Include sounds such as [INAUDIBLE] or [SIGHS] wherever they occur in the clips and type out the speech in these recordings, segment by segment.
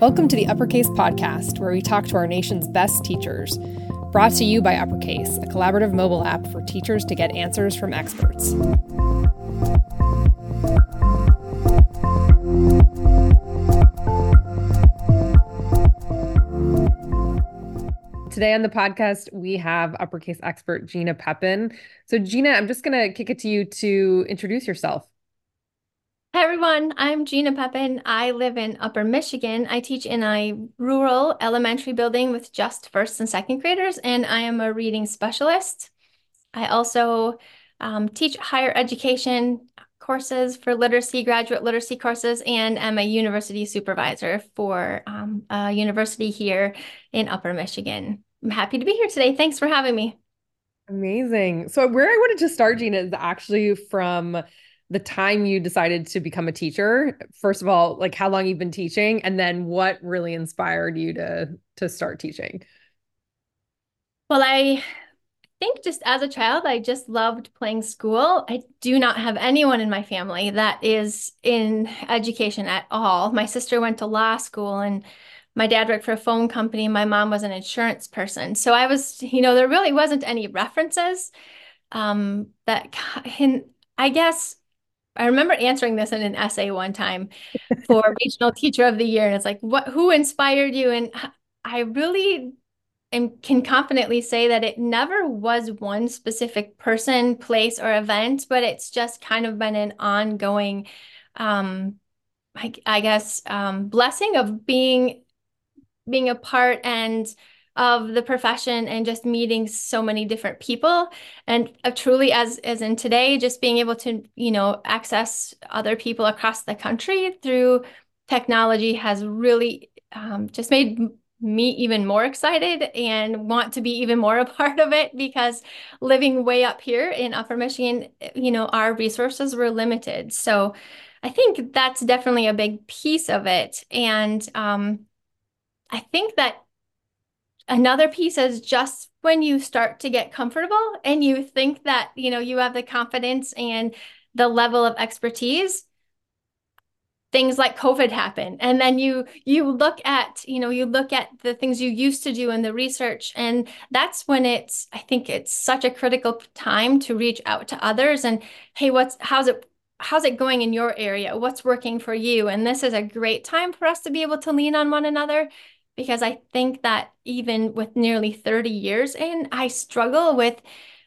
Welcome to the Uppercase Podcast, where we talk to our nation's best teachers. Brought to you by Uppercase, a collaborative mobile app for teachers to get answers from experts. Today on the podcast, we have uppercase expert Gina Pepin. So, Gina, I'm just going to kick it to you to introduce yourself. Hi everyone, I'm Gina Pepin. I live in Upper Michigan. I teach in a rural elementary building with just first and second graders, and I am a reading specialist. I also um, teach higher education courses for literacy, graduate literacy courses, and am a university supervisor for um, a university here in Upper Michigan. I'm happy to be here today. Thanks for having me. Amazing. So, where I wanted to start, Gina, is actually from the time you decided to become a teacher first of all like how long you've been teaching and then what really inspired you to to start teaching? Well i think just as a child i just loved playing school. I do not have anyone in my family that is in education at all. My sister went to law school and my dad worked for a phone company. My mom was an insurance person. So i was you know there really wasn't any references um that i guess I remember answering this in an essay one time for [LAUGHS] regional teacher of the year. And it's like, what, who inspired you? And I really am, can confidently say that it never was one specific person, place, or event, but it's just kind of been an ongoing, um, I, I guess, um, blessing of being, being a part and of the profession and just meeting so many different people. And uh, truly as as in today just being able to you know access other people across the country through technology has really um, just made me even more excited and want to be even more a [LAUGHS] part of it because living way up here in upper michigan you know our resources were limited. So i think that's definitely a big piece of it. And um, i think that Another piece is just when you start to get comfortable and you think that, you know, you have the confidence and the level of expertise, things like covid happen. And then you you look at you know you look at the things you used to do in the research and that's when it's i think it's such a critical time to reach out to others and hey what's how's it how's it going in your area? What's working for you? And this is a great time for us to be able to lean on one another because I think that even with nearly 30 years in, I struggle with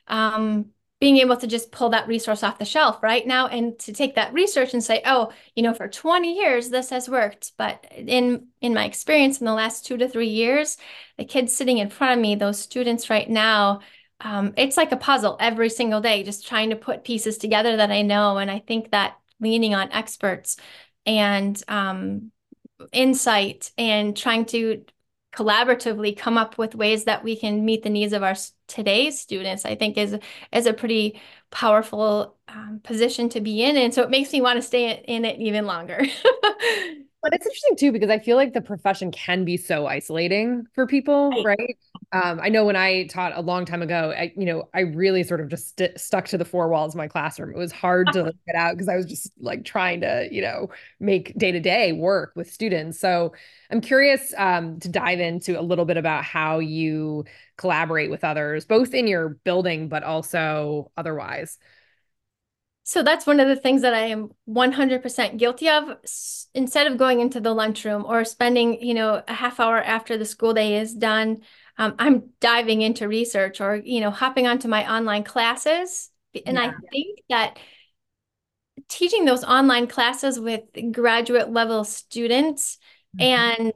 um, being able to just pull that resource off the shelf right now and to take that research and say, oh, you know, for 20 years this has worked. But in in my experience in the last two to three years, the kids sitting in front of me, those students right now, um, it's like a puzzle every single day, just trying to put pieces together that I know. And I think that leaning on experts and um, insight and trying to collaboratively come up with ways that we can meet the needs of our today's students i think is is a pretty powerful um, position to be in and so it makes me want to stay in it even longer [LAUGHS] But it's interesting too because I feel like the profession can be so isolating for people, right? right? Um, I know when I taught a long time ago, I, you know, I really sort of just st- stuck to the four walls of my classroom. It was hard to [LAUGHS] get out because I was just like trying to, you know, make day to day work with students. So I'm curious um, to dive into a little bit about how you collaborate with others, both in your building but also otherwise. So that's one of the things that I am 100% guilty of. Instead of going into the lunchroom or spending, you know, a half hour after the school day is done, um, I'm diving into research or, you know, hopping onto my online classes. And yeah. I think that teaching those online classes with graduate level students mm-hmm. and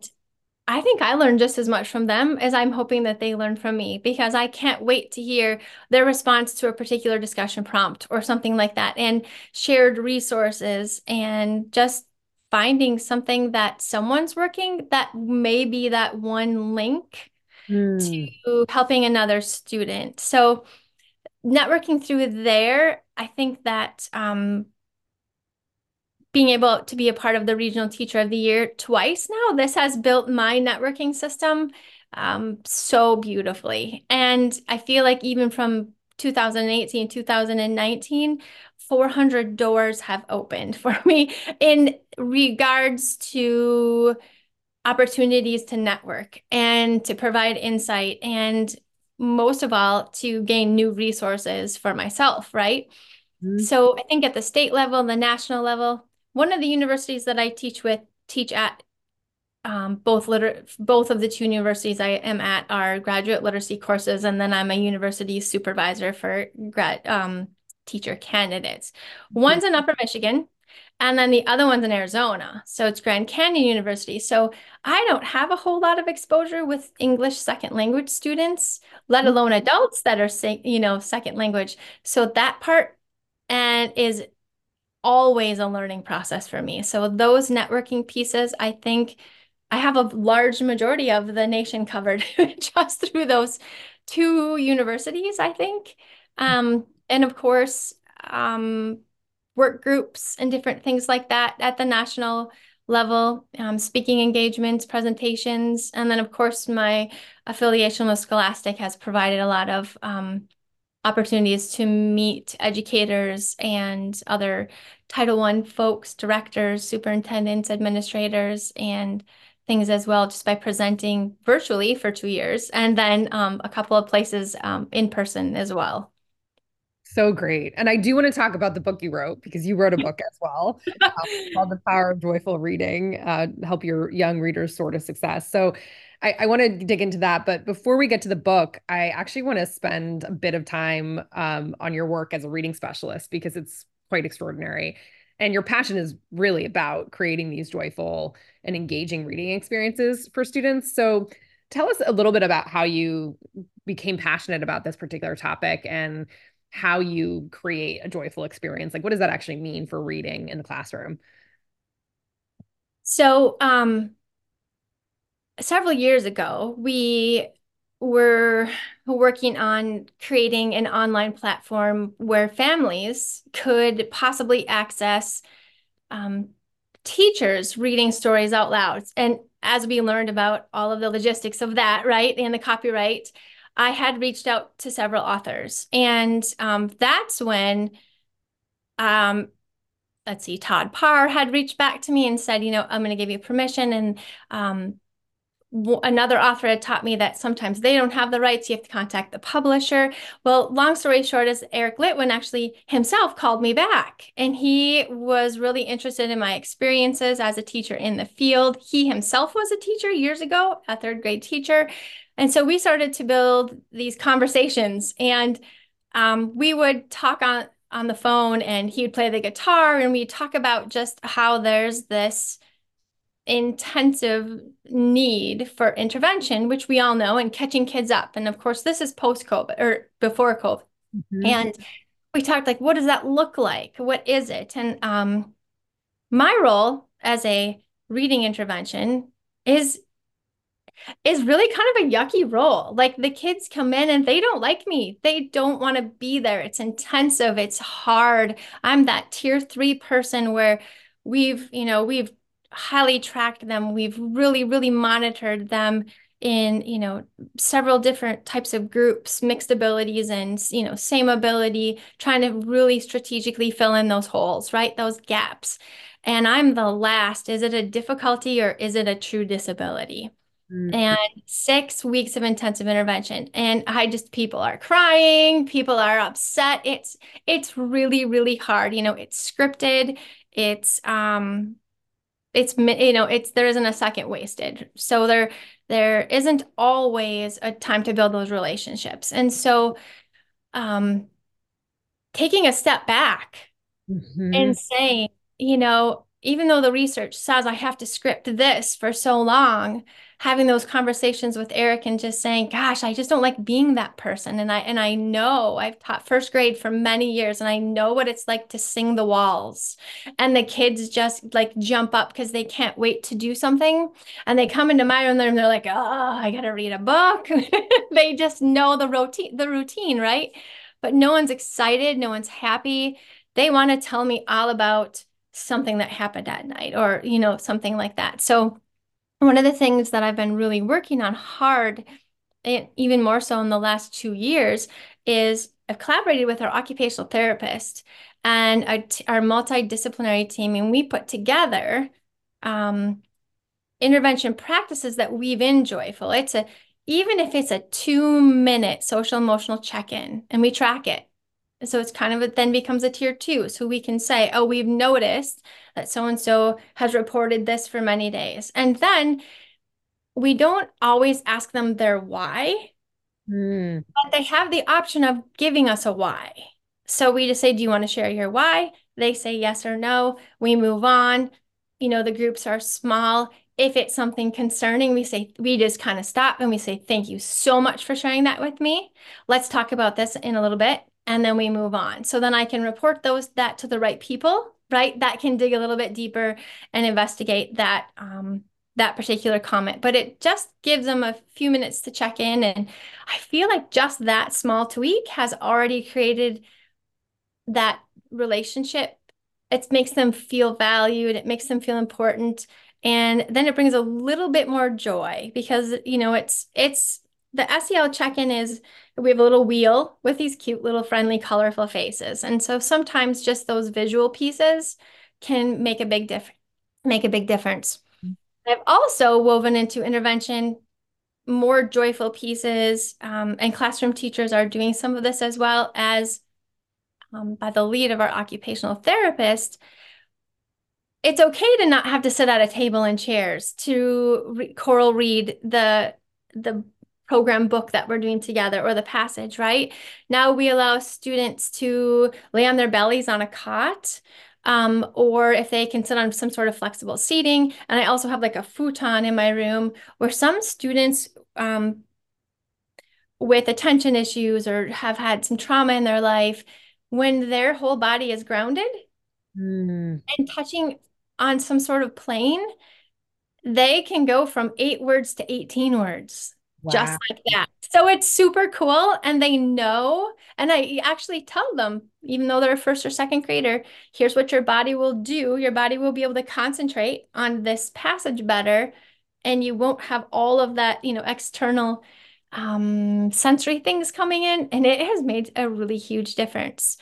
I think I learned just as much from them as I'm hoping that they learn from me because I can't wait to hear their response to a particular discussion prompt or something like that and shared resources and just finding something that someone's working that may be that one link mm. to helping another student. So networking through there, I think that um, being able to be a part of the regional teacher of the year twice now this has built my networking system um, so beautifully and i feel like even from 2018 2019 400 doors have opened [LAUGHS] for me in regards to opportunities to network and to provide insight and most of all to gain new resources for myself right mm-hmm. so i think at the state level and the national level one of the universities that i teach with teach at um, both liter- both of the two universities I am at are graduate literacy courses, and then I'm a university supervisor for grad um, teacher candidates. Mm-hmm. One's in Upper Michigan, and then the other one's in Arizona. So it's Grand Canyon University. So I don't have a whole lot of exposure with English second language students, let mm-hmm. alone adults that are you know, second language. So that part and is always a learning process for me. So those networking pieces, I think I have a large majority of the nation covered [LAUGHS] just through those two universities, I think. Um, and of course, um, work groups and different things like that at the national level, um, speaking engagements, presentations. And then, of course, my affiliation with Scholastic has provided a lot of um, opportunities to meet educators and other Title I folks, directors, superintendents, administrators, and things as well just by presenting virtually for two years and then um, a couple of places um, in person as well. So great. And I do want to talk about the book you wrote because you wrote a book as well uh, called The Power of Joyful Reading, uh, help your young readers soar to success. So I, I want to dig into that. But before we get to the book, I actually want to spend a bit of time um, on your work as a reading specialist because it's quite extraordinary and your passion is really about creating these joyful and engaging reading experiences for students so tell us a little bit about how you became passionate about this particular topic and how you create a joyful experience like what does that actually mean for reading in the classroom so um several years ago we we're working on creating an online platform where families could possibly access um, teachers reading stories out loud. And as we learned about all of the logistics of that, right, and the copyright, I had reached out to several authors. And um, that's when, um, let's see, Todd Parr had reached back to me and said, you know, I'm going to give you permission. And um, another author had taught me that sometimes they don't have the rights. You have to contact the publisher. Well, long story short is Eric Litwin actually himself called me back and he was really interested in my experiences as a teacher in the field. He himself was a teacher years ago, a third grade teacher. And so we started to build these conversations and um, we would talk on, on the phone and he would play the guitar and we'd talk about just how there's this intensive need for intervention, which we all know, and catching kids up. And of course, this is post COVID or before COVID. Mm-hmm. And we talked like, what does that look like? What is it? And um, my role as a reading intervention is is really kind of a yucky role. Like the kids come in and they don't like me. They don't want to be there. It's intensive. It's hard. I'm that tier three person where we've, you know, we've highly tracked them. We've really, really monitored them in you know several different types of groups mixed abilities and you know same ability trying to really strategically fill in those holes right? Those gaps. And i'm the last. Is it a difficulty or is it a true disability? Mm-hmm. and six weeks of intensive intervention. And i just people are crying. People are upset. It's it's really really hard. You know it's scripted. It's um it's you know it's there isn't a second wasted so there there isn't always a time to build those relationships and so um taking a step back mm-hmm. and saying you know even though the research says i have to script this for so long having those conversations with Eric and just saying, gosh, I just don't like being that person. And I and I know I've taught first grade for many years and I know what it's like to sing the walls. And the kids just like jump up because they can't wait to do something. And they come into my room and they're like, oh, I gotta read a book. [LAUGHS] they just know the routine, the routine, right? But no one's excited, no one's happy. They want to tell me all about something that happened at night or you know something like that. So one of the things that I've been really working on hard, and even more so in the last two years, is I've collaborated with our occupational therapist and our, multidisciplinary team, and we put together um, intervention practices that weave in joyful. It's a even if it's a two minute social emotional check-in and we track it. So it's kind of it then becomes a tier two. So we can say, oh, we've noticed that so and so has reported this for many days. And then we don't always ask them their why, mm. but they have the option of giving us a why. So we just say, Do you want to share your why? They say yes or no. We move on. You know, the groups are small. If it's something concerning, we say, we just kind of stop and we say, Thank you so much for sharing that with me. Let's talk about this in a little bit. And then we move on. So then I can report those that to the right people, right? That can dig a little bit deeper and investigate that um, that particular comment, but it just gives them a few minutes to check in. And I feel like just that small tweak has already created that relationship. It makes them feel valued, it makes them feel important. And then it brings a little bit more joy because, you know, it's, it's, the SEL check-in is we have a little wheel with these cute little friendly colorful faces and so sometimes just those visual pieces can make a big difference make a big difference I've also woven into intervention more joyful pieces, um, and classroom teachers are doing some of this as well as um, by the lead of our occupational therapist. It's okay to not have to sit at a table and chairs to re choral read the the program book that we're doing together or the passage, right? Now we allow students to lay on their bellies on a cot um, or if they can sit on some sort of flexible seating. And I also have like a futon in my room where some students um, with attention issues or have had some trauma in their life, when their whole body is grounded mm. and touching on some sort of plane, they can go from eight words to 18 words wow. just like that. So it's super cool. And they know, and I actually tell them, even though they're a first or second grader, here's what your body will do. Your body will be able to concentrate on this passage better. And you won't have all of that, you know, external um, sensory things coming in. And it has made a really huge difference.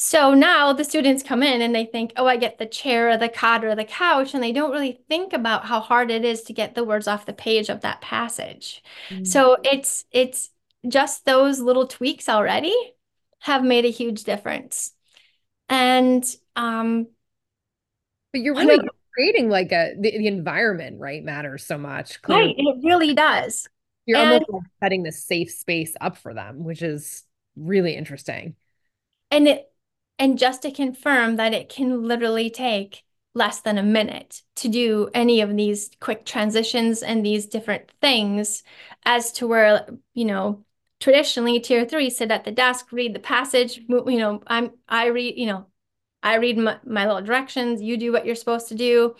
So now the students come in and they think, oh, I get the chair or the cot or the couch, and they don't really think about how hard it is to get the words off the page of that passage. Mm-hmm. So it's it's just those little tweaks already have made a huge difference. And um but you're really creating like a the, the environment, right? Matters so much. Clearly. Right, it really does. You're and, almost setting the safe space up for them, which is really interesting. And it and just to confirm that it can literally take less than a minute to do any of these quick transitions and these different things as to where, you know, traditionally tier three sit at the desk, read the passage, you know, I'm, I read, you know, I read my, my little directions, you do what you're supposed to do,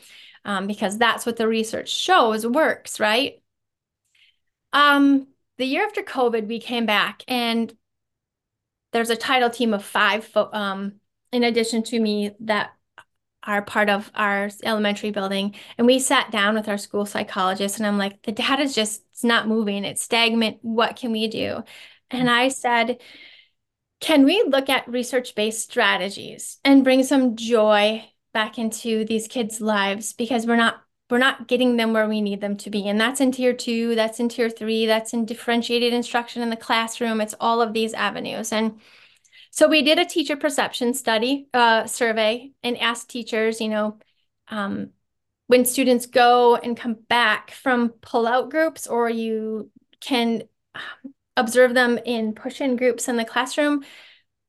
um, because that's what the research shows works, right? Um, the year after COVID, we came back and there's a title team of five um, in addition to me that are part of our elementary building. And we sat down with our school psychologist and i'm like the data is just it's not moving. It's stagnant. What can we do? And i said can we look at research-based strategies and bring some joy back into these kids lives? Because we're not we're not getting them where we need them to be and that's in tier two that's in tier three that's in differentiated instruction in the classroom it's all of these avenues and so we did a teacher perception study uh, survey and asked teachers, you know, um, when students go and come back from pull-out groups or you can um, observe them in push-in groups in the classroom,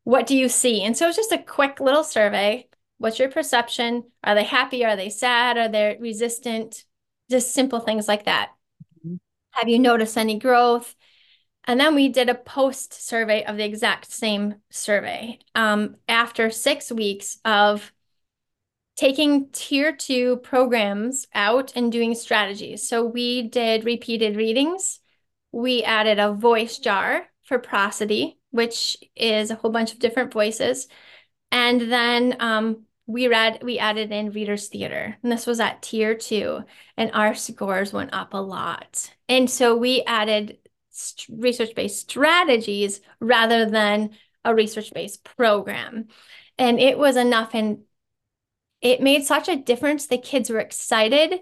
what do you see? And so it's just a quick little survey. What's your perception? Are they happy? Are they sad? Are they resistant? Just simple things like that. Mm-hmm. Have you noticed any growth? And then we did a post survey of the exact same survey um, after six weeks of taking tier two programs out and doing strategies. So we did repeated readings. We added a voice jar for prosody, which is a whole bunch of different voices. And then um, we read, we added in readers theater, and this was at tier two, and our scores went up a lot. And so we added research-based strategies rather than a research-based program. And it was enough and it made such a difference. The kids were excited.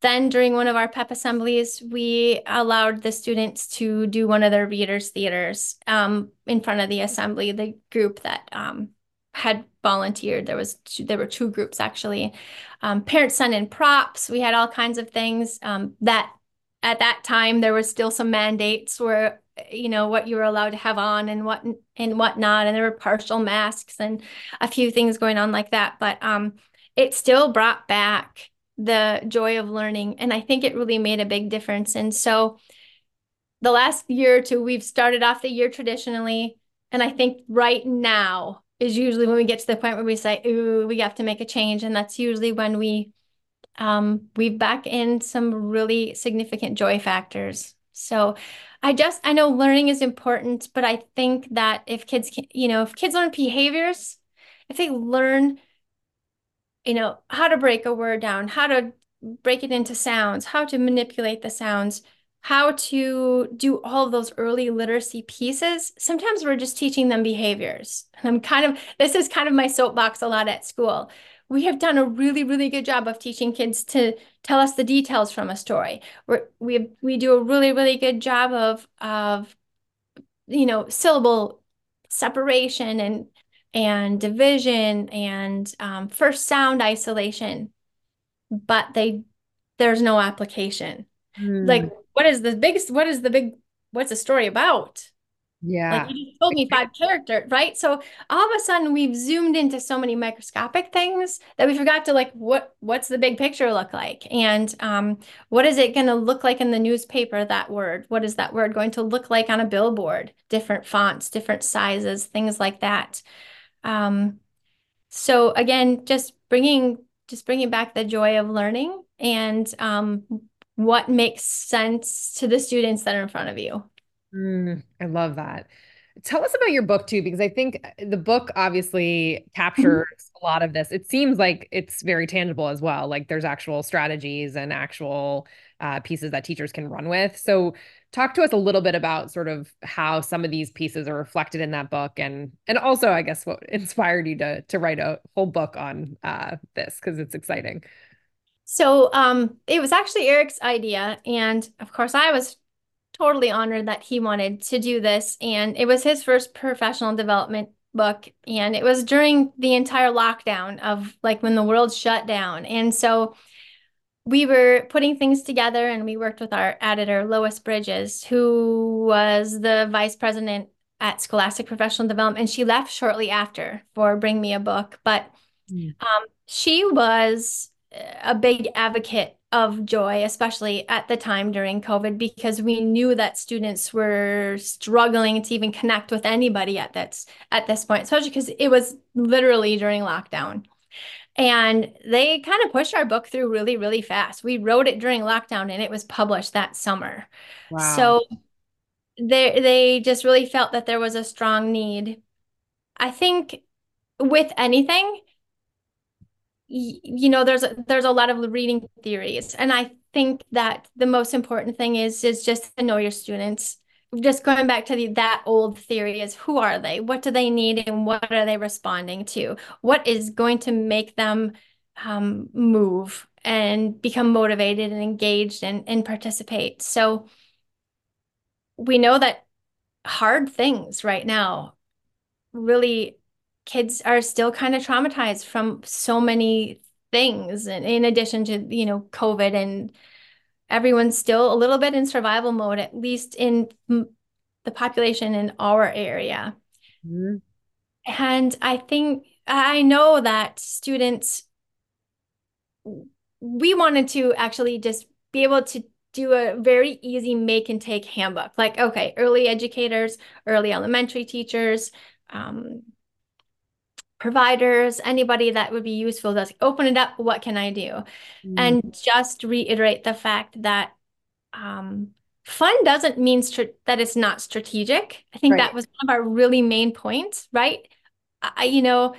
then during one of our pep assemblies, we allowed the students to do one of their readers theaters um, in front of the assembly, the group that um, had volunteered. There was two, there were two groups actually. Um, parents sent in props. We had all kinds of things um, that at that time there was still some mandates where you know what you were allowed to have on and what and whatnot, and there were partial masks and a few things going on like that. But um, it still brought back the joy of learning. And I think it really made a big difference. And so the last year or two, we've started off the year traditionally. And I think right now is usually when we get to the point where we say, ooh, we have to make a change. And that's usually when we um, weave back in some really significant joy factors. So I just, I know learning is important, but I think that if kids can, you know, if kids learn behaviors, if they learn you know, how to break a word down, how to break it into sounds, how to manipulate the sounds, how to do all of those early literacy pieces. Sometimes we're just teaching them behaviors. And I'm kind of, this is kind of my soapbox a lot at school. We have done a really, really good job of teaching kids to tell us the details from a story. We're, we we do a really, really good job of of you know syllable separation and and division and um, first sound isolation, but they there's no application. Mm. Like, what is the biggest? What is the big? What's the story about? Yeah. Like you told me five characters, right? So all of a sudden we've zoomed into so many microscopic things that we forgot to like what what's the big picture look like? And um, what is it going to look like in the newspaper, that word? What is that word going to look like on a billboard? Different fonts, different sizes, things like that. Um, so again, just bringing just bringing back the joy of learning and um, what makes sense to the students that are in front of you. Mm, I love that. Tell us about your book too, because I think the book obviously captures [LAUGHS] a lot of this. It seems like it's very tangible as well. Like there's actual strategies and actual uh, pieces that teachers can run with. So talk to us a little bit about sort of how some of these pieces are reflected in that book and and also i guess what inspired you to to write a whole book on uh, this because it's exciting so um it was actually eric's idea and of course i was totally honored that he wanted to do this and it was his first professional development book and it was during the entire lockdown of like when the world shut down and so we were putting things together and we worked with our editor, Lois Bridges, who was the vice president at Scholastic Professional Development. And she left shortly after for Bring Me a Book. But mm. um, she was a big advocate of joy, especially at the time during COVID, because we knew that students were struggling to even connect with anybody at this at this point, especially because it was literally during lockdown. And they kind of pushed our book through really, really fast. We wrote it during lockdown and it was published that summer. Wow. So they they just really felt that there was a strong need. I think with anything, you know, there's a, there's a lot of reading theories, and I think that the most important thing is is just to know your students just going back to the, that old theory is who are they? What do they need and what are they responding to? What is going to make them um, move and become motivated and engaged and, and participate? So we know that hard things right now really kids are still kind of traumatized from so many things and in addition to you know covid and everyone's still a little bit in survival mode, at least in the population in our area. Mm-hmm. And I think I know that students, we wanted to actually just be able to do a very easy make and take handbook. Like, okay, early educators, early elementary teachers, um, providers, anybody that would be useful, just open it up. What can I do? Mm. And just reiterate the fact that um, fun doesn't mean that it's not strategic. I think right. that was one of our really main points, right? I, you know,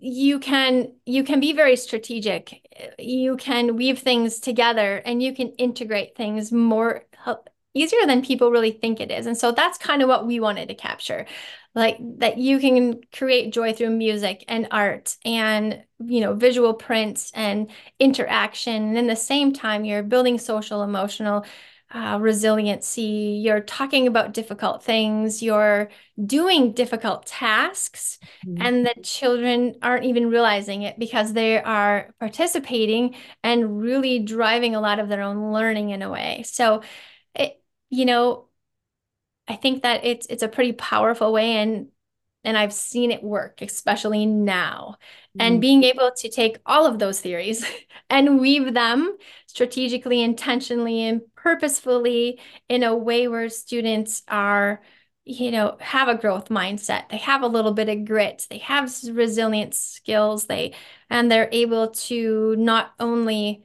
you can you can be very strategic. You can weave things together, and you can integrate things more easier than people really think it is. And so that's kind of what we wanted to capture. Like that you can create joy through music and art and you know visual prints and interaction and in the same time you're building social emotional uh, resiliency, you're talking about difficult things, you're doing difficult tasks, mm-hmm. and the children aren't even realizing it because they are participating and really driving a lot of their own learning in a way. So, you know, I think that it's it's a pretty powerful way and and I've seen it work, especially now. Mm-hmm. And being able to take all of those theories [LAUGHS] and weave them strategically, intentionally, and purposefully in a way where students are, you know, have a growth mindset. They have a little bit of grit. They have resilience skills. They and they're able to not only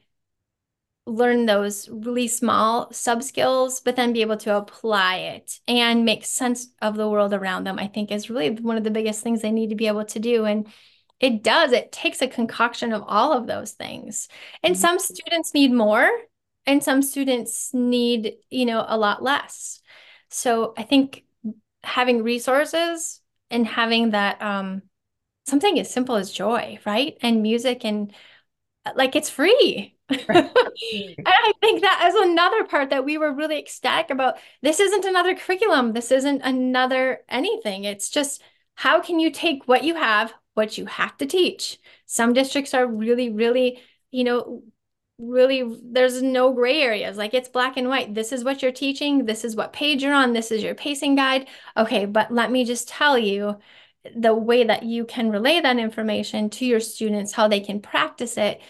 learn those really small sub skills, but then be able to apply it and make sense of the world around them, I think is really one of the biggest things they need to be able to do. And it does, it takes a concoction of all of those things. And mm-hmm. some students need more, and some students need, you know, a lot less. So I think having resources and having that um something as simple as joy, right? And music and like it's free and I think that is another part that we were really ecstatic about. This isn't another curriculum. This isn't another anything. It's just how can you take what you have, what you have to teach. Some districts are really, really, you know, really, there's no gray areas. Like it's black and white. This is what you're teaching. This is what page you're on. This is your pacing guide. Okay, but let me just tell you the way that you can relay that information to your students, how they can practice it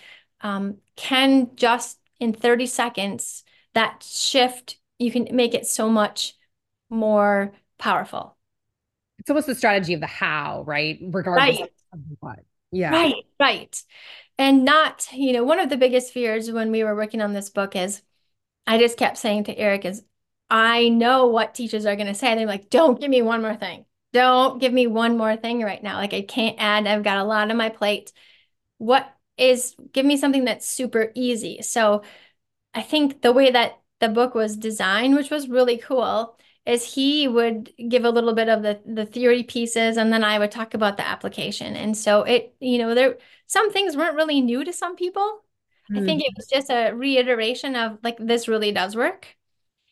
um, can just in 30 seconds, that shift, you can make it so much more powerful. It's almost the strategy of the how, right? Regardless right. of what. Yeah. Right, right. And not, you know, one of the biggest fears when we were working on this book is I just kept saying to Eric is I know what teachers are going to say. They're like, don't give me one more thing. Don't give me one more thing right now. Like I can't add, I've got a lot on my plate. What is give me something that's super easy. So I think the way that the book was designed, which was really cool, is he would give a little bit of the the theory pieces and then I would talk about the application. And so it, you know, there some things weren't really new to some people. Mm. I think it was just a reiteration of like this really does work.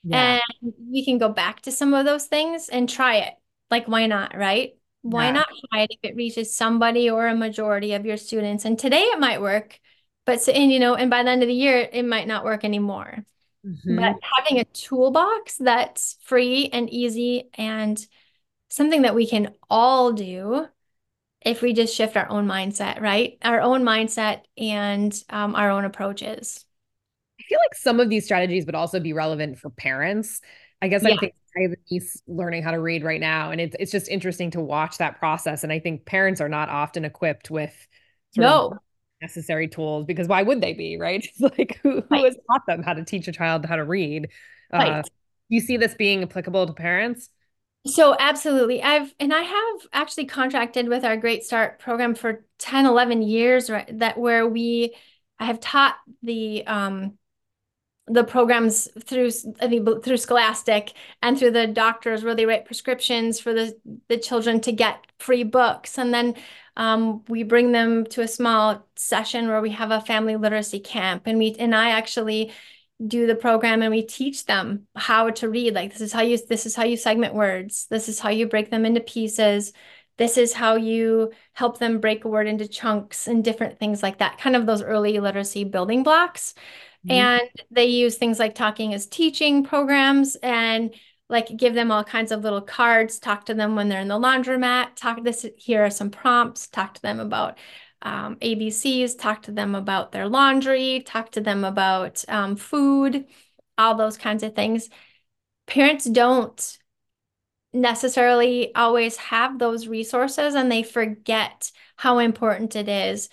Yeah. And we can go back to some of those things and try it. Like why not, right? Why yeah. not try it if it reaches somebody or a majority of your students? And today it might work, but and you know, and by the end of the year, it might not work anymore. Mm-hmm. But having a toolbox that's free and easy and something that we can all do if we just shift our own mindset, right? Our own mindset and um, our own approaches. I feel like some of these strategies would also be relevant for parents. I guess yeah. I think I have a niece learning how to read right now, and it's it's just interesting to watch that process. And I think parents are not often equipped with no necessary tools because why would they be, right? [LAUGHS] like who, who has taught them how to teach a child how to read? Uh. Uh, you see this being applicable to parents? So absolutely. I've and I have actually contracted with our Great Start program for 10, 11 years, right? That where we I have taught the um the programs through I mean, through Scholastic and through the doctors where they write prescriptions for the the children to get free books, and then um, we bring them to a small session where we have a family literacy camp, and we and I actually do the program and we teach them how to read. Like this is how you this is how you segment words. This is how you break them into pieces. This is how you help them break a word into chunks and different things like that. Kind of those early literacy building blocks. Mm-hmm. And they use things like talking as teaching programs and like give them all kinds of little cards, talk to them when they're in the laundromat, talk this here are some prompts, talk to them about um, ABCs, talk to them about their laundry, talk to them about um, food, all those kinds of things. Parents don't necessarily always have those resources and they forget how important it is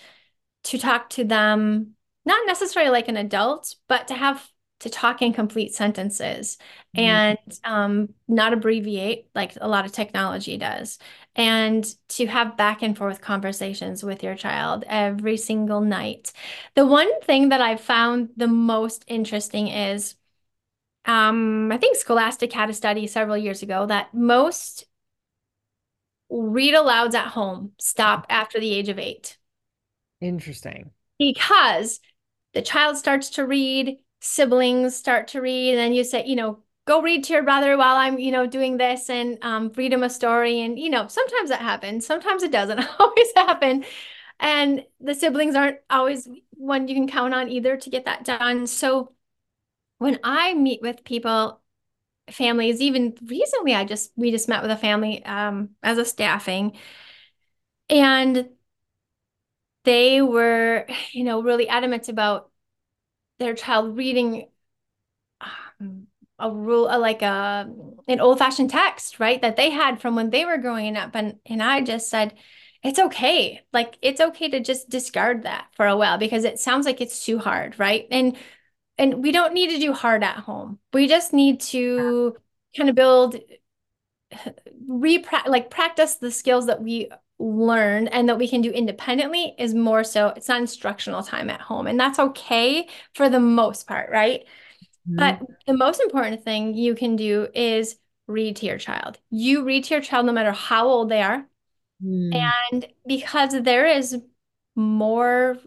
to talk to them not necessarily like an adult, but to have to talk in complete sentences mm-hmm. and um, not abbreviate like a lot of technology does, and to have back and forth conversations with your child every single night. The one thing that I found the most interesting is um, I think Scholastic had a study several years ago that most read alouds at home stop after the age of eight. Interesting. Because the child starts to read, siblings start to read, and then you say, you know, go read to your brother while I'm, you know, doing this and um, read him a story. And, you know, sometimes that happens, sometimes it doesn't [LAUGHS] always happen. And the siblings aren't always one you can count on either to get that done. So when I meet with people, families, even recently, I just, we just met with a family um, as a staffing. And they were, [SIGHS] you know, really adamant about their child reading um, a rule, a, like a an old fashioned text, right, that they had from when they were growing up, and and I just said, it's okay, like it's okay to just discard that for a while because it sounds like it's too hard, right, and and we don't need to do hard at home. We just need to kind of build, [SIGHS] re like practice the skills that we learn and that we can do independently is more so it's not instructional time at home and that's okay for the most part right mm-hmm. but the most important thing you can do is read to your child you read to your child no matter how old they are mm. and because there is more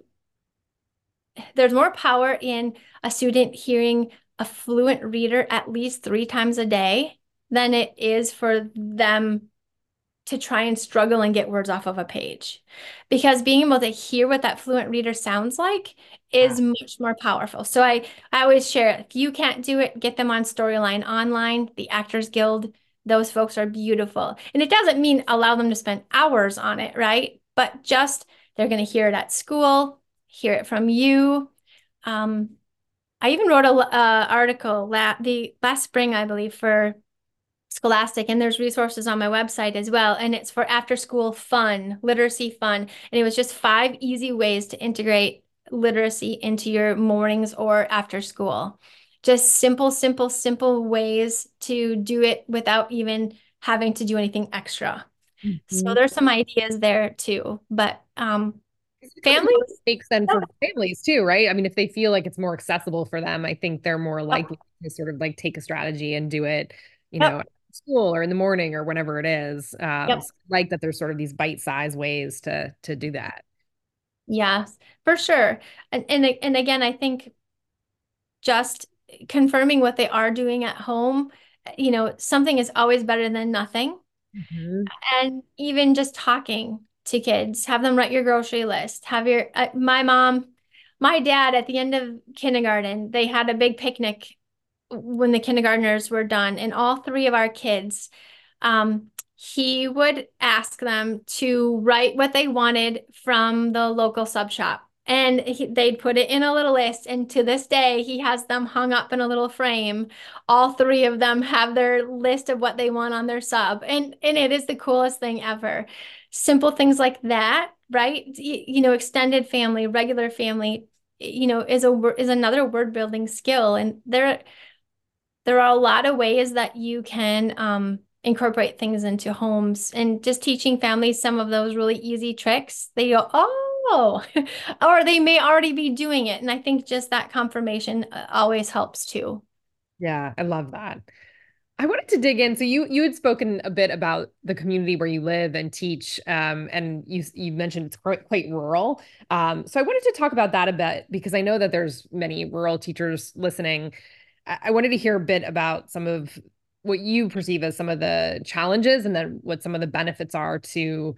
there's more power in a student hearing a fluent reader at least three times a day than it is for them to try and struggle and get words off of a page because being able to hear what that fluent reader sounds like is yeah. much more powerful. So I, I always share if you can't do it, get them on Storyline Online, the Actors Guild. Those folks are beautiful. And it doesn't mean allow them to spend hours on it, right? But just they're going to hear it at school, hear it from you. Um, I even wrote a uh, article la- the last spring, I believe, for Scholastic, and there's resources on my website as well. And it's for after school fun, literacy fun. And it was just five easy ways to integrate literacy into your mornings or after school. Just simple, simple, simple ways to do it without even having to do anything extra. Mm-hmm. So there's some ideas there too. But um, families makes sense for families too, right? I mean, if they feel like it's more accessible for them, I think they're more likely to sort of like take a strategy and do it, you yep. know, school or in the morning or whenever it is. Um, yep. like that there's sort of these bite-sized ways to to do that. Yes, for sure. And, and and again, I think just confirming what they are doing at home, you know, something is always better than nothing. Mm-hmm. And even just talking to kids, have them write your grocery list. Have your uh, my mom, my dad at the end of kindergarten, they had a big picnic when the kindergartners were done, and all three of our kids, um, he would ask them to write what they wanted from the local sub shop. And he, they'd put it in a little list. And to this day, he has them hung up in a little frame. All three of them have their list of what they want on their sub. And, and it is the coolest thing ever. Simple things like that, right? You, you know, extended family, regular family, you know, is a is another word building skill. And there there are a lot of ways that you can um, incorporate things into homes and just teaching families some of those really easy tricks. They go, oh, [LAUGHS] or they may already be doing it. And I think just that confirmation uh, always helps too. Yeah, I love that. I wanted to dig in. So you you had spoken a bit about the community where you live and teach, um, and you you mentioned it's quite, quite rural. Um, so I wanted to talk about that a bit because I know that there's many rural teachers listening. I wanted to hear a bit about some of what you perceive as some of the challenges and then what some of the benefits are to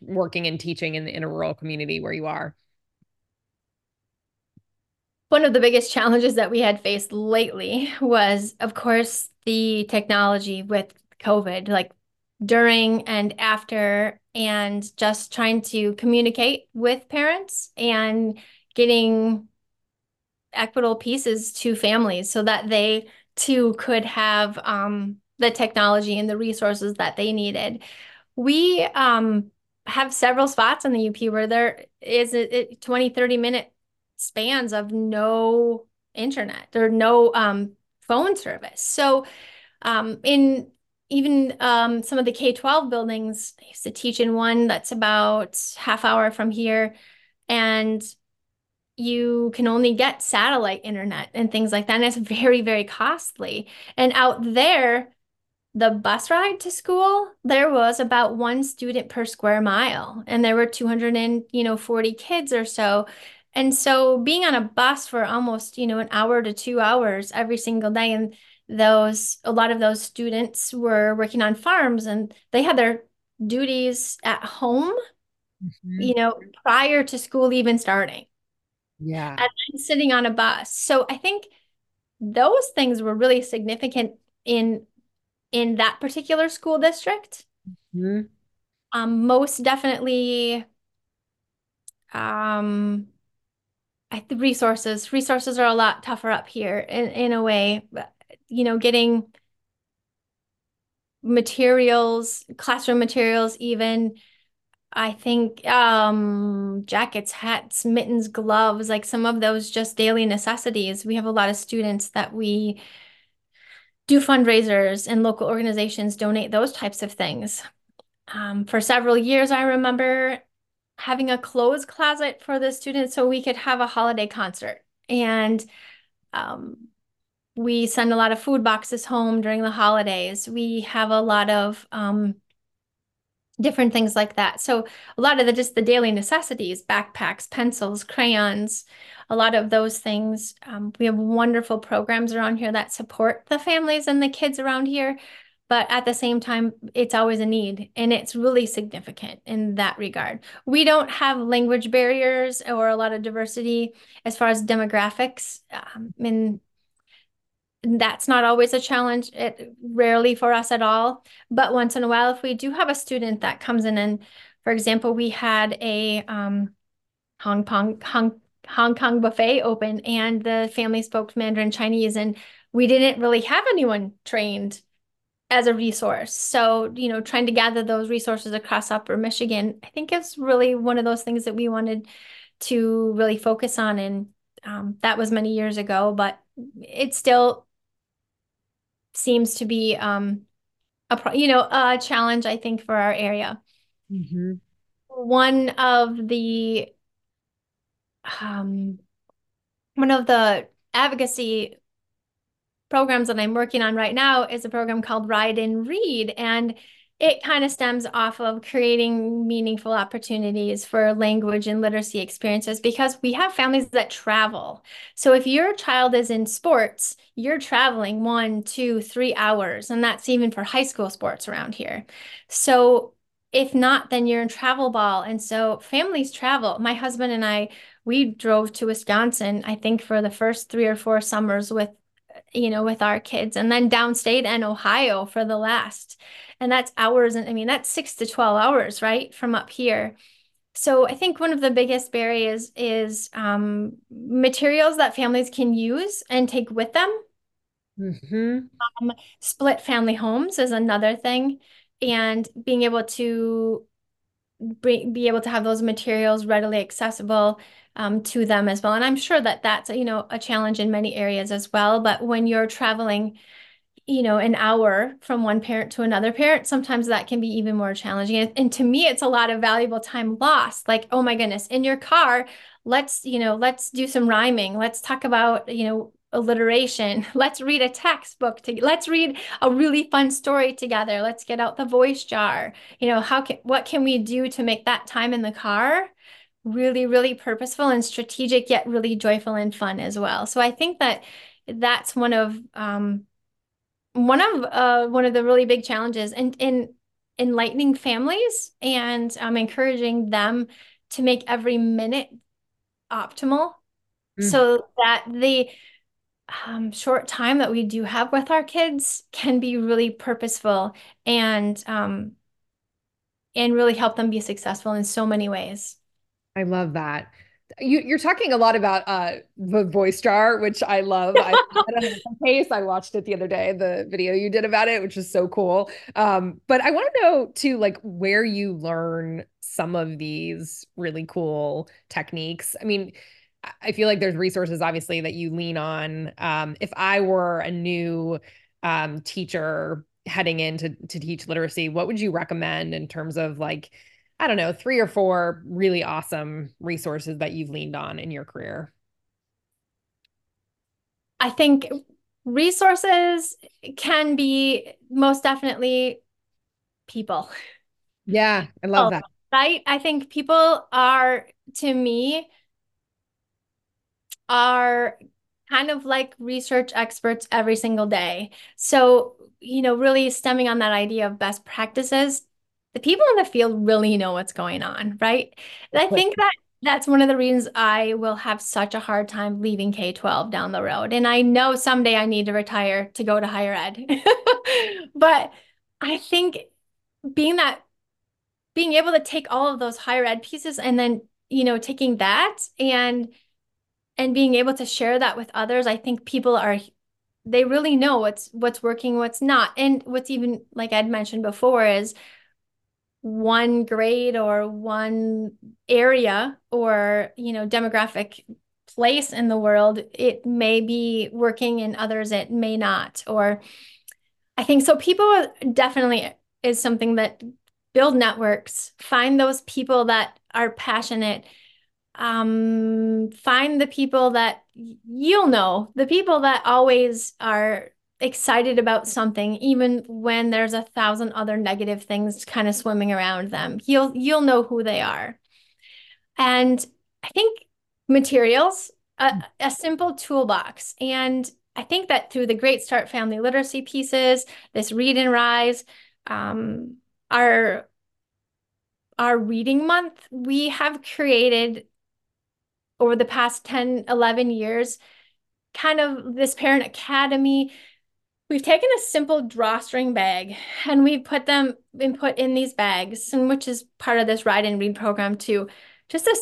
working and teaching in, in a rural community where you are. One of the biggest challenges that we had faced lately was, of course, the technology with COVID, like during and after, and just trying to communicate with parents and getting equitable pieces to families so that they too could have um, the technology and the resources that they needed. We um, have several spots in the UP where there is a, a 20, 30 minute spans of no internet or no um, phone service. So um, in even um, some of the K-12 buildings, I used to teach in one that's about half hour from here. And you can only get satellite internet and things like that. And it's very, very costly. And out there, the bus ride to school, there was about one student per square mile, and there were 200 and, you know, 40 kids or so. And so being on a bus for almost, you know, an hour to two hours every single day, and those, a lot of those students were working on farms and they had their duties at home, mm-hmm. you know, prior to school even starting. Yeah. And then sitting on a bus. So I think those things were really significant in in that particular school district. Mm-hmm. Um, most definitely um I, the resources resources are a lot tougher up here in, in a way you know getting materials classroom materials even I think um, jackets, hats, mittens, gloves, like some of those just daily necessities. We have a lot of students that we do fundraisers and local organizations donate those types of things. Um, for several years, I remember having a clothes closet for the students so we could have a holiday concert. And um, we send a lot of food boxes home during the holidays. We have a lot of um, different things like that. So a lot of the just the daily necessities, backpacks, pencils, crayons, a lot of those things. Um, we have wonderful programs around here that support the families and the kids around here. But at the same time, it's always a need and it's really significant in that regard. We don't have language barriers or a lot of diversity as far as demographics. Um, and that's not always a challenge it rarely for us at all. But once in a while if we do have a student that comes in and for example we had a um, hong kong hong, hong kong buffet open and the family spoke mandarin chinese and we didn't really have anyone trained as a resource. So you know trying to gather those resources across upper michigan i think is really one of those things that we wanted to really focus on and um, that was many years ago but it's still seems to be um, a you know a challenge I think for our area. Mm-hmm. One of the um, one of the advocacy programs that I'm working on right now is a program called Ride and Read, and it kind of stems off of creating meaningful opportunities for language and literacy experiences because we have families that travel. So if your child is in sports, you're traveling one, two, three hours, and that's even for high school sports around here. So if not, then you're in travel ball. And so families travel. My husband and I, we drove to Wisconsin, I think for the first three or four summers with you know, with our kids, and then downstate and Ohio for the last. And that's hours. And I mean, that's six to 12 hours, right? From up here. So I think one of the biggest barriers is um, materials that families can use and take with them. Mm-hmm. Um, split family homes is another thing. And being able to be able to have those materials readily accessible um, to them as well. And I'm sure that that's, you know, a challenge in many areas as well. But when you're traveling, you know, an hour from one parent to another parent, sometimes that can be even more challenging. And, and to me, it's a lot of valuable time lost. Like, oh my goodness, in your car, let's, you know, let's do some rhyming. Let's talk about, you know, alliteration. [LAUGHS] Let's read a textbook to let's read a really fun story together. Let's get out the voice jar. You know, how can what can we do to make that time in the car really really purposeful and strategic yet really joyful and fun as well. So I think that that's one of um one of uh one of the really big challenges and in enlightening families and um encouraging them to make every minute optimal mm. so that the um, short time that we do have with our kids can be really purposeful and um, and really help them be successful in so many ways. I love that. You, are talking a lot about uh, the voice jar, which I love. I [LAUGHS] case I watched it the other day, the video you did about it, which is so cool. Um, but I want to know too, like where you learn some of these really cool techniques. I mean, I feel like there's resources obviously that you lean on. Um, if I were a new um, teacher heading in to, to teach literacy, what would you recommend in terms of like I don't know, three or four really awesome resources that you've leaned on in your career? I think resources can be most definitely people. Yeah, I love oh, that. Right? I think people are, to me, are kind of like research experts every single day. So, you know, really stemming on that idea of best practices, the people in the field really know what's going on, right? And I think that that's one of the reasons I will have such a hard time leaving K 12 down the road. And I know someday I need to retire to go to higher ed. [LAUGHS] but I think being that, being able to take all of those higher ed pieces and then, you know, taking that and, and being able to share that with others, I think people are, they really know what's, what's working, what's not. And what's even, like i'd mentioned before, is one grade or one area or you know demographic place in the world it may be working in others it may not or i think so people definitely is something that build networks find those people that are passionate um, find the people that you'll know the people that always are excited about something even when there's a thousand other negative things kind of swimming around them. You'll you'll know who they are. And i think materials a, a simple toolbox. And i think that through the great start family literacy pieces this read and rise um, our our reading month we have created over the past 10 11 years kind of this parent academy We've taken a simple drawstring bag and we've put them and put in these bags, and which is part of this ride and read program too. Just a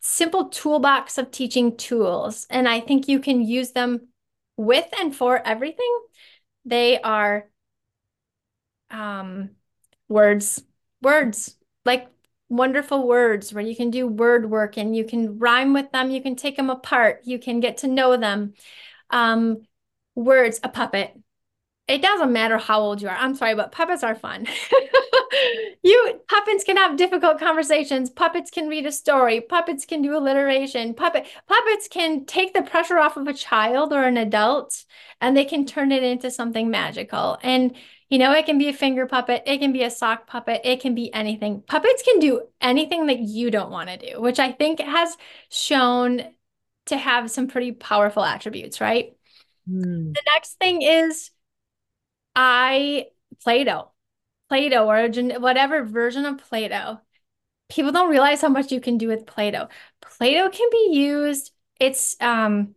simple toolbox of teaching tools. And I think you can use them with and for everything. They are um, words, words, like wonderful words where you can do word work and you can rhyme with them. You can take them apart. You can get to know them. Um, words, a puppet, it doesn't matter how old you are. I'm sorry, but puppets are fun. [LAUGHS] you puppets can have difficult conversations. Puppets can read a story. Puppets can do alliteration. Puppet puppets can take the pressure off of a child or an adult and they can turn it into something magical. And you know, it can be a finger puppet, it can be a sock puppet, it can be anything. Puppets can do anything that you don't want to do, which I think has shown to have some pretty powerful attributes, right? Mm. The next thing is I Play-Doh, Play-Doh or whatever version of Play-Doh. People don't realize how much you can do with Play-Doh. Play-Doh can be used. It's um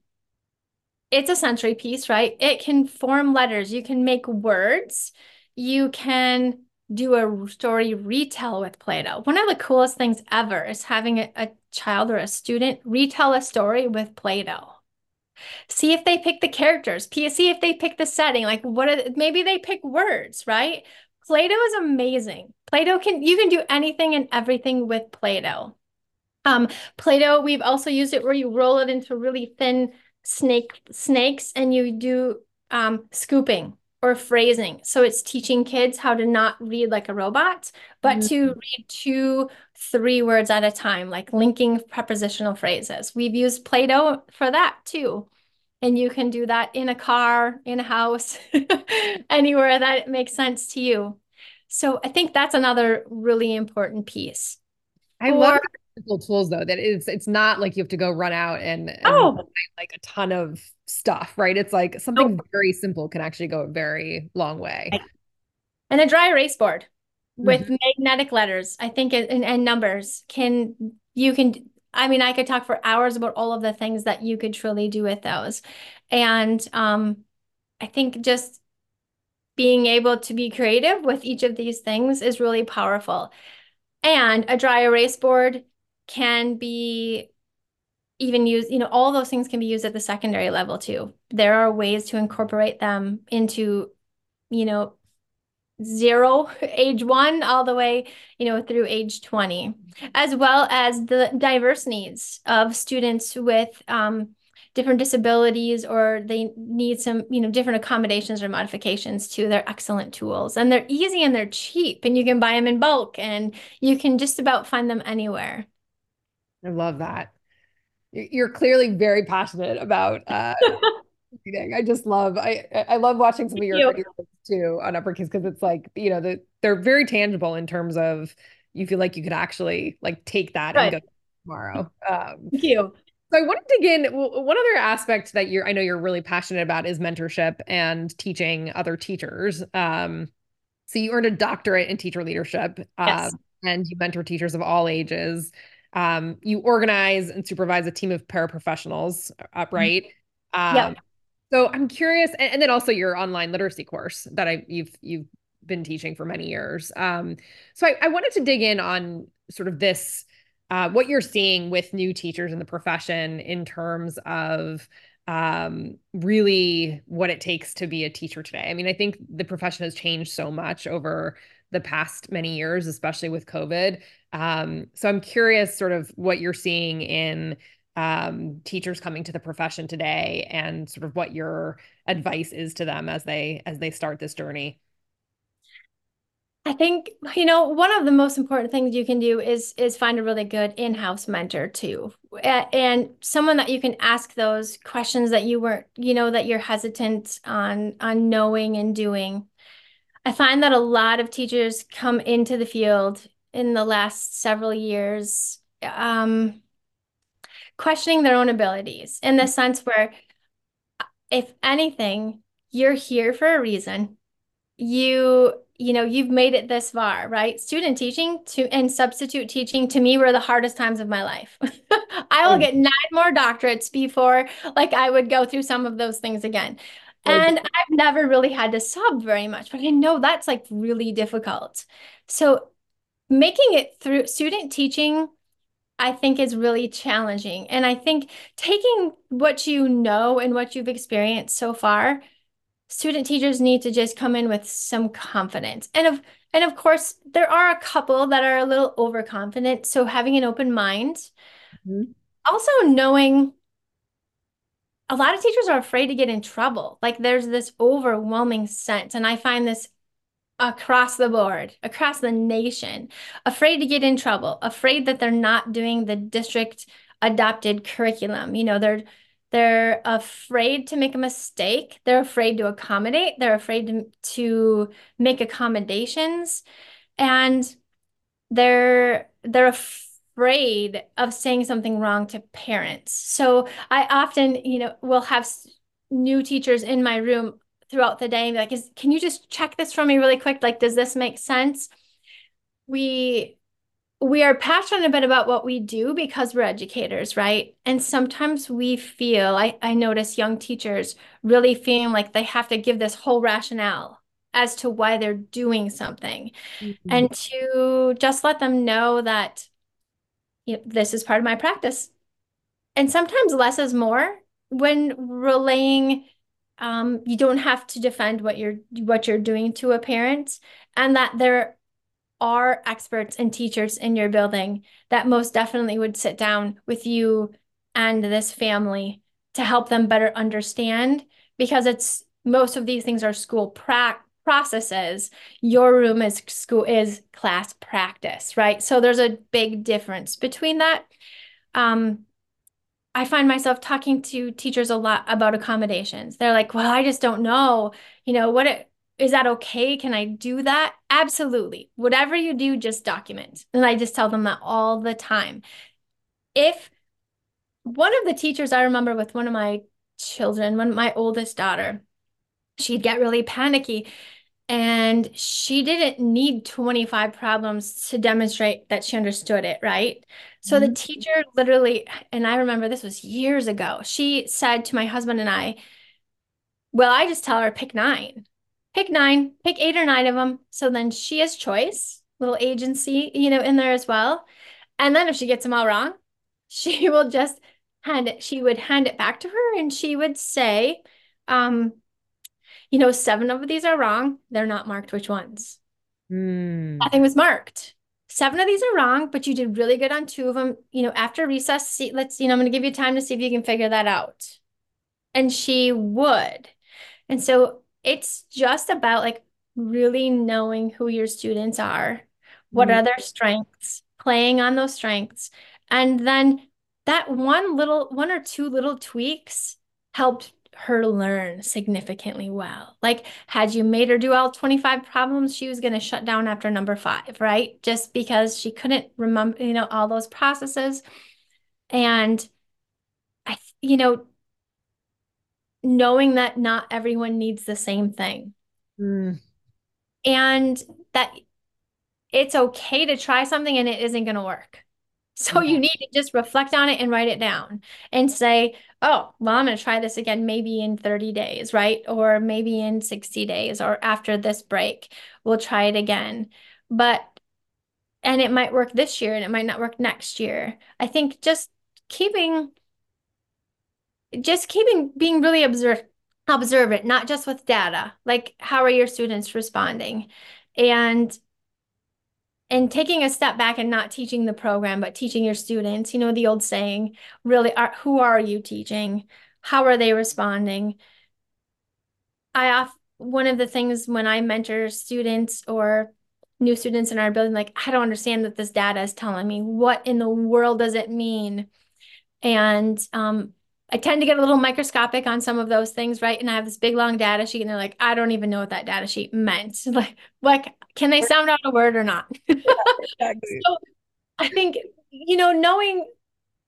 it's a sensory piece, right? It can form letters. You can make words. You can do a story retell with Play-Doh. One of the coolest things ever is having a, a child or a student retell a story with Play-Doh see if they pick the characters see if they pick the setting like what are, maybe they pick words right play-doh is amazing play-doh can you can do anything and everything with play-doh um play-doh we've also used it where you roll it into really thin snake snakes and you do um scooping or phrasing. So it's teaching kids how to not read like a robot, but mm-hmm. to read two, three words at a time, like linking prepositional phrases. We've used Play Doh for that too. And you can do that in a car, in a house, [LAUGHS] anywhere that makes sense to you. So I think that's another really important piece. I or, love tools though that it's it's not like you have to go run out and, and oh. like a ton of stuff right it's like something oh. very simple can actually go a very long way and a dry erase board with mm-hmm. magnetic letters i think and, and numbers can you can i mean i could talk for hours about all of the things that you could truly do with those and um i think just being able to be creative with each of these things is really powerful and a dry erase board can be even used, you know, all those things can be used at the secondary level too. There are ways to incorporate them into, you know, zero, [LAUGHS] age one, all the way, you know, through age 20, as well as the diverse needs of students with um, different disabilities or they need some, you know, different accommodations or modifications to, they're excellent tools and they're easy and they're cheap and you can buy them in bulk and you can just about find them anywhere. I love that. You're clearly very passionate about uh, [LAUGHS] I just love I I love watching some of your you. videos too on uppercase because it's like you know the, they're very tangible in terms of you feel like you could actually like take that right. and go tomorrow. Um, Thank you. So I want to dig in. One other aspect that you're I know you're really passionate about is mentorship and teaching other teachers. Um, so you earned a doctorate in teacher leadership, yes. um, and you mentor teachers of all ages. Um, you organize and supervise a team of paraprofessionals, uh, right? Um, yeah. So I'm curious, and, and, then also your online literacy course that I you've you've been teaching for many years. Um, so I, I wanted to dig in on sort of this, uh, what you're seeing with new teachers in the profession in terms of um, really what it takes to be a teacher today. I mean, I think the profession has changed so much over the past many years, especially with COVID. Um, so I'm curious, sort of, what you're seeing in um, teachers coming to the profession today, and sort of what your advice is to them as they as they start this journey. I think you know one of the most important things you can do is is find a really good in-house mentor too, and someone that you can ask those questions that you weren't you know that you're hesitant on on knowing and doing. I find that a lot of teachers come into the field in the last several years um, questioning their own abilities in the mm. sense where, uh, if anything, you're here for a reason. You you know you've made it this far right? Student teaching to and substitute teaching to me were the hardest times of my life. [LAUGHS] I will mm. get nine more doctorates before like i would go through some of those things again. And I've never really had to sub very much, but I know that's like really difficult. So making it through student teaching, I think is really challenging. And I think taking what you know and what you've experienced so far, student teachers need to just come in with some confidence. And of and of course, there are a couple that are a little overconfident. So having an open mind. Mm-hmm. Also knowing a lot of teachers are afraid to get in trouble. Like there's this overwhelming sense. And I find this across the board, across the nation, afraid to get in trouble, afraid that they're not doing the district adopted curriculum. You know, they're they're afraid to make a mistake. They're afraid to accommodate. They're afraid to, to make accommodations. And they're they're afraid afraid of saying something wrong to parents. So I often, you know, will have new teachers in my room throughout the day and be like, is, can you just check this for me really quick? Like, does this make sense? We we are passionate a bit about what we do because we're educators, right? And sometimes we feel, I, I notice young teachers really feeling like they have to give this whole rationale as to why they're doing something. Mm-hmm. And to just let them know that you know, this is part of my practice. And sometimes less is more when relaying um, you don't have to defend what you're what you're doing to a parent and that there are experts and teachers in your building that most definitely would sit down with you and this family to help them better understand because it's most of these things are school pra- processes. Your room is school is class practice right? So there's a big difference between that. Um i find myself talking to teachers a lot about accommodations. They're like well i just don't know. You know what it, is that okay? Can i do that? Absolutely. Whatever you do just document. And i just tell them that all the time. If one of the teachers i remember with one of my children one of my oldest daughter she'd get really panicky and she didn't need 25 problems to demonstrate that she understood it, right? So mm-hmm. the teacher literally, and I remember this was years ago, she said to my husband and I, Well, I just tell her pick nine, pick nine, pick eight or nine of them. So then she has choice, little agency, you know, in there as well. And then if she gets them all wrong, [LAUGHS] she will just hand it, she would hand it back to her and she would say, um, you know, seven of these are wrong. They're not marked which ones. Mm. Nothing was marked. Seven of these are wrong, but you did really good on two of them. You know, after recess, see, let's, you know, I'm going to give you time to see if you can figure that out. and she would. And so it's just about like really knowing who your students are, what mm-hmm. are their strengths, playing on those strengths. And then that one little, one or two little tweaks helped her learn significantly well. Like, had you made her do all 25 problems, she was going to shut down after number five, right? Just because she couldn't remember, you know, all those processes. And I, you know, knowing that not everyone needs the same thing. Mm. And that it's okay to try something and it isn't going to work. So you mm-hmm. need to just reflect on it and write it down and say, oh, well, I'm going to try this again maybe in 30 days, right? Or maybe in 60 days or after this break, we'll try it again. But, and it might work this year and it might not work next year. I think just keeping, just keeping being really observant, observant, not just with data, like how are your students responding? And and taking a step back and not teaching the program but teaching your students you know the old saying really are who are you teaching? How are they responding? I off one of the things when i mentor students or new students in our building like i don't understand that this data is telling me. What in the world does it mean? And um, I tend to get a little microscopic on some of those things, right? And I have this big long data sheet, and they're like, I don't even know what that data sheet meant. [LAUGHS] Like, like, can they sound out a word or not? [LAUGHS] exactly. so I think, you know, knowing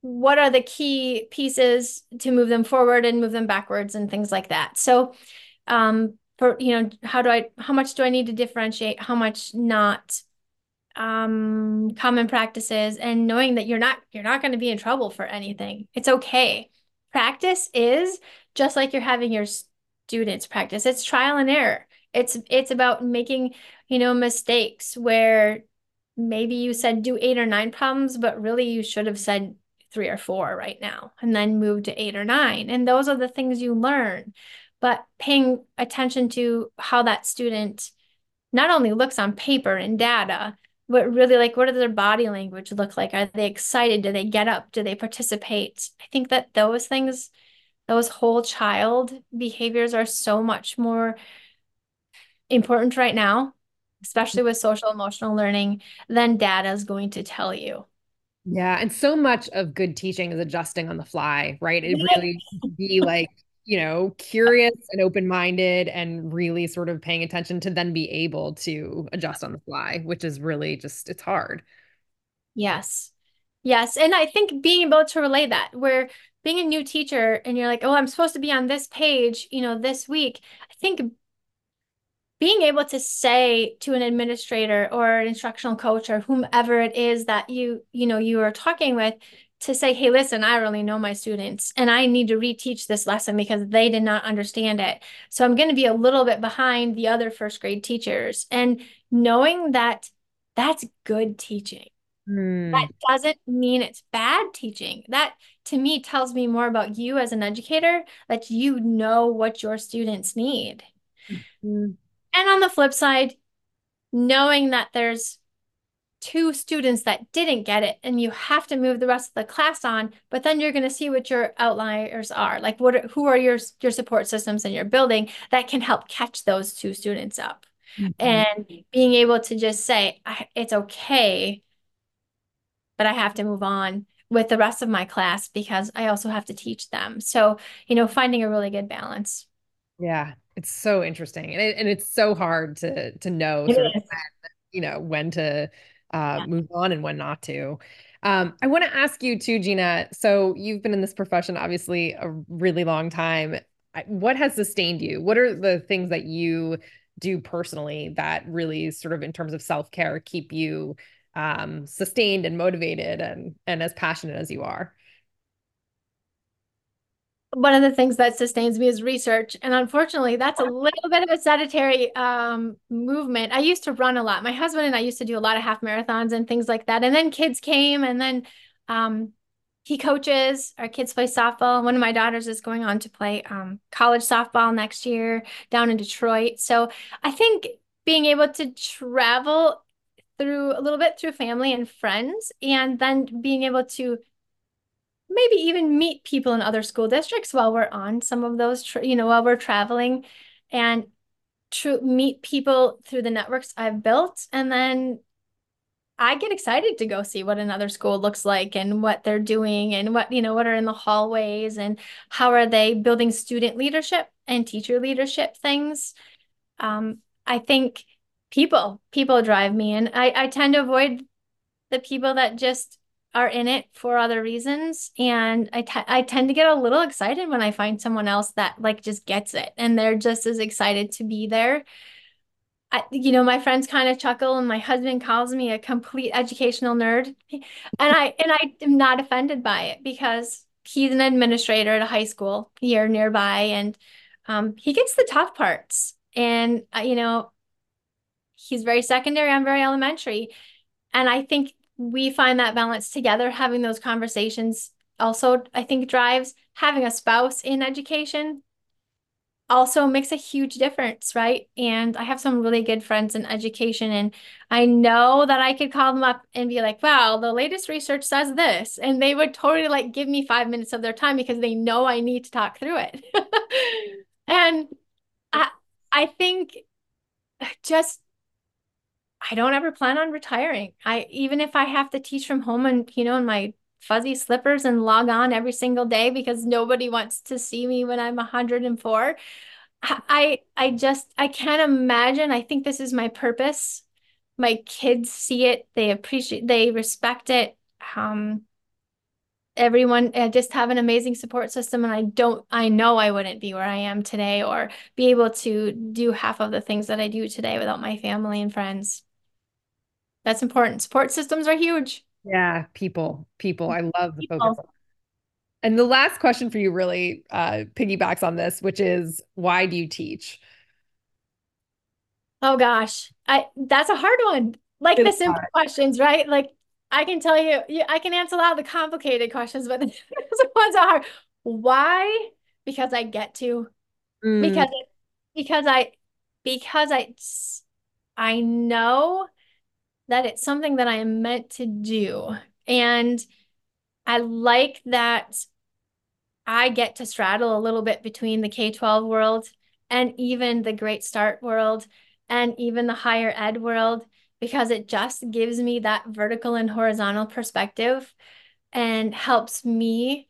what are the key pieces to move them forward and move them backwards and things like that. So um for you know, how do I how much do I need to differentiate, how much not um common practices and knowing that you're not you're not going to be in trouble for anything. It's okay practice is just like you're having your students practice. It's trial and error. It's it's about making, you know, mistakes where maybe you said do eight or nine problems, but really you should have said three or four right now and then move to eight or nine. And those are the things you learn. But paying attention to how that student not only looks on paper and data, but really like what does their body language look like? Are they excited? Do they get up? Do they participate? I think that those things those whole child behaviors are so much more important right now especially with social emotional learning than data is going to tell you. Yeah and so much of good teaching is adjusting on the fly right? It really be like you know, curious and open minded and really sort of paying attention to then be able to adjust on the fly, which is really just, it's hard. Yes. Yes. And I think being able to relay that, where being a new teacher and you're like, oh, I'm supposed to be on this page, you know, this week, I think being able to say to an administrator or an instructional coach or whomever it is that you, you know, you are talking with, to say, hey, listen, I really know my students and I need to reteach this lesson because they did not understand it. So I'm going to be a little bit behind the other first grade teachers. And knowing that that's good teaching. Mm. That doesn't mean it's bad teaching. That to me tells me more about you as an educator that you know what your students need. Mm-hmm. And on the flip side, knowing that there's two students that didn't get it and you have to move the rest of the class on but then you're going to see what your outliers are. Like what are, who are your your support systems in your building that can help catch those two students up? Mm-hmm. and being able to just say it's okay but i have to move on with the rest of my class because i also have to teach them. So you know finding a really good balance. Yeah it's so interesting and, it, and it's so hard to to know sort of when, you know when to uh, yeah. move on and when not to. Um, I want to ask you too, Gina. So you've been in this profession obviously a really long time. What has sustained you? What are the things that you do personally that really sort of in terms of self-care keep you um, sustained and motivated and and as passionate as you are? One of the things that sustains me is research. And unfortunately, that's a little bit of a sedentary um, movement. I used to run a lot. My husband and I used to do a lot of half marathons and things like that. And then kids came, and then um, he coaches. Our kids play softball. One of my daughters is going on to play um, college softball next year down in Detroit. So I think being able to travel through a little bit through family and friends, and then being able to maybe even meet people in other school districts while we're on some of those, you know, while we're traveling and to meet people through the networks I've built. And then I get excited to go see what another school looks like and what they're doing and what, you know, what are in the hallways and how are they building student leadership and teacher leadership things. Um, I think people, people drive me and I, I tend to avoid the people that just are in it for other reasons. And I, I tend to get a little excited when i find someone else that like just gets it and they're just as excited to be there. I, you know my friends kind of chuckle and my husband calls me a complete educational nerd. And i and i am not offended by it because he's an administrator at a high school here nearby and um, he gets the tough parts. And uh, you know he's very secondary i'm very elementary. And i think we find that balance together, having those conversations also, I think, drives having a spouse in education also makes a huge difference, right? And I have some really good friends in education, and I know that I could call them up and be like, wow, the latest research says this. And they would totally like give me five minutes of their time because they know I need to talk through it. [LAUGHS] and I, I think just I don't ever plan on retiring. I even if I have to teach from home and you know in my fuzzy slippers and log on every single day because nobody wants to see me when I'm 104. I I just I can't imagine. I think this is my purpose. My kids see it, they appreciate, they respect it. Um everyone I just have an amazing support system and I don't I know I wouldn't be where I am today or be able to do half of the things that I do today without my family and friends. That's important. Support systems are huge. Yeah, people, people. I love the people. focus. And the last question for you really uh, piggybacks on this, which is why do you teach? Oh gosh, I that's a hard one. Like it's the simple hard. questions, right? Like I can tell you, I can answer a lot of the complicated questions, but [LAUGHS] the ones are hard. Why? Because I get to. Mm. Because because I because I I know that it's something that I am meant to do. And I like that I get to straddle a little bit between the K 12 world and even the Great Start world and even the higher ed world because it just gives me that vertical and horizontal perspective and helps me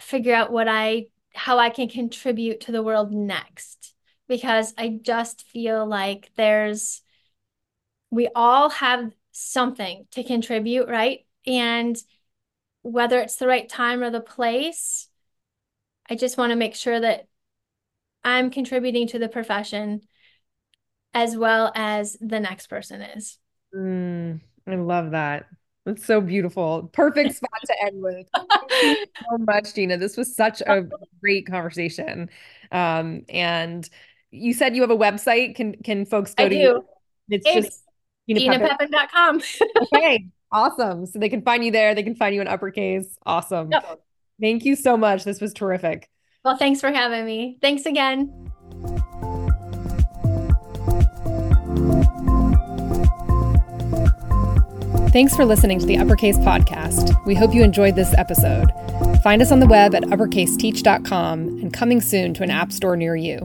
figure out what I how I can contribute to the world next because I just feel like there's we all have something to contribute, right? And whether it's the right time or the place, I just want to make sure that I'm contributing to the profession as well as the next person is. Mm, I love that. That's so beautiful. Perfect [LAUGHS] spot to end with. [LAUGHS] so much, Gina. This was such a great conversation. Um, and you said you have a website. Can can folks go I to do. You? It's, it's just GinaPepin.com. [LAUGHS] okay. Awesome. So they can find you there. They can find you in uppercase. Awesome. Yep. Thank you so much. This was terrific. Well, thanks for having me. Thanks again. Thanks for listening to the Uppercase Podcast. We hope you enjoyed this episode. Find us on the web at uppercaseteach.com and coming soon to an app store near you.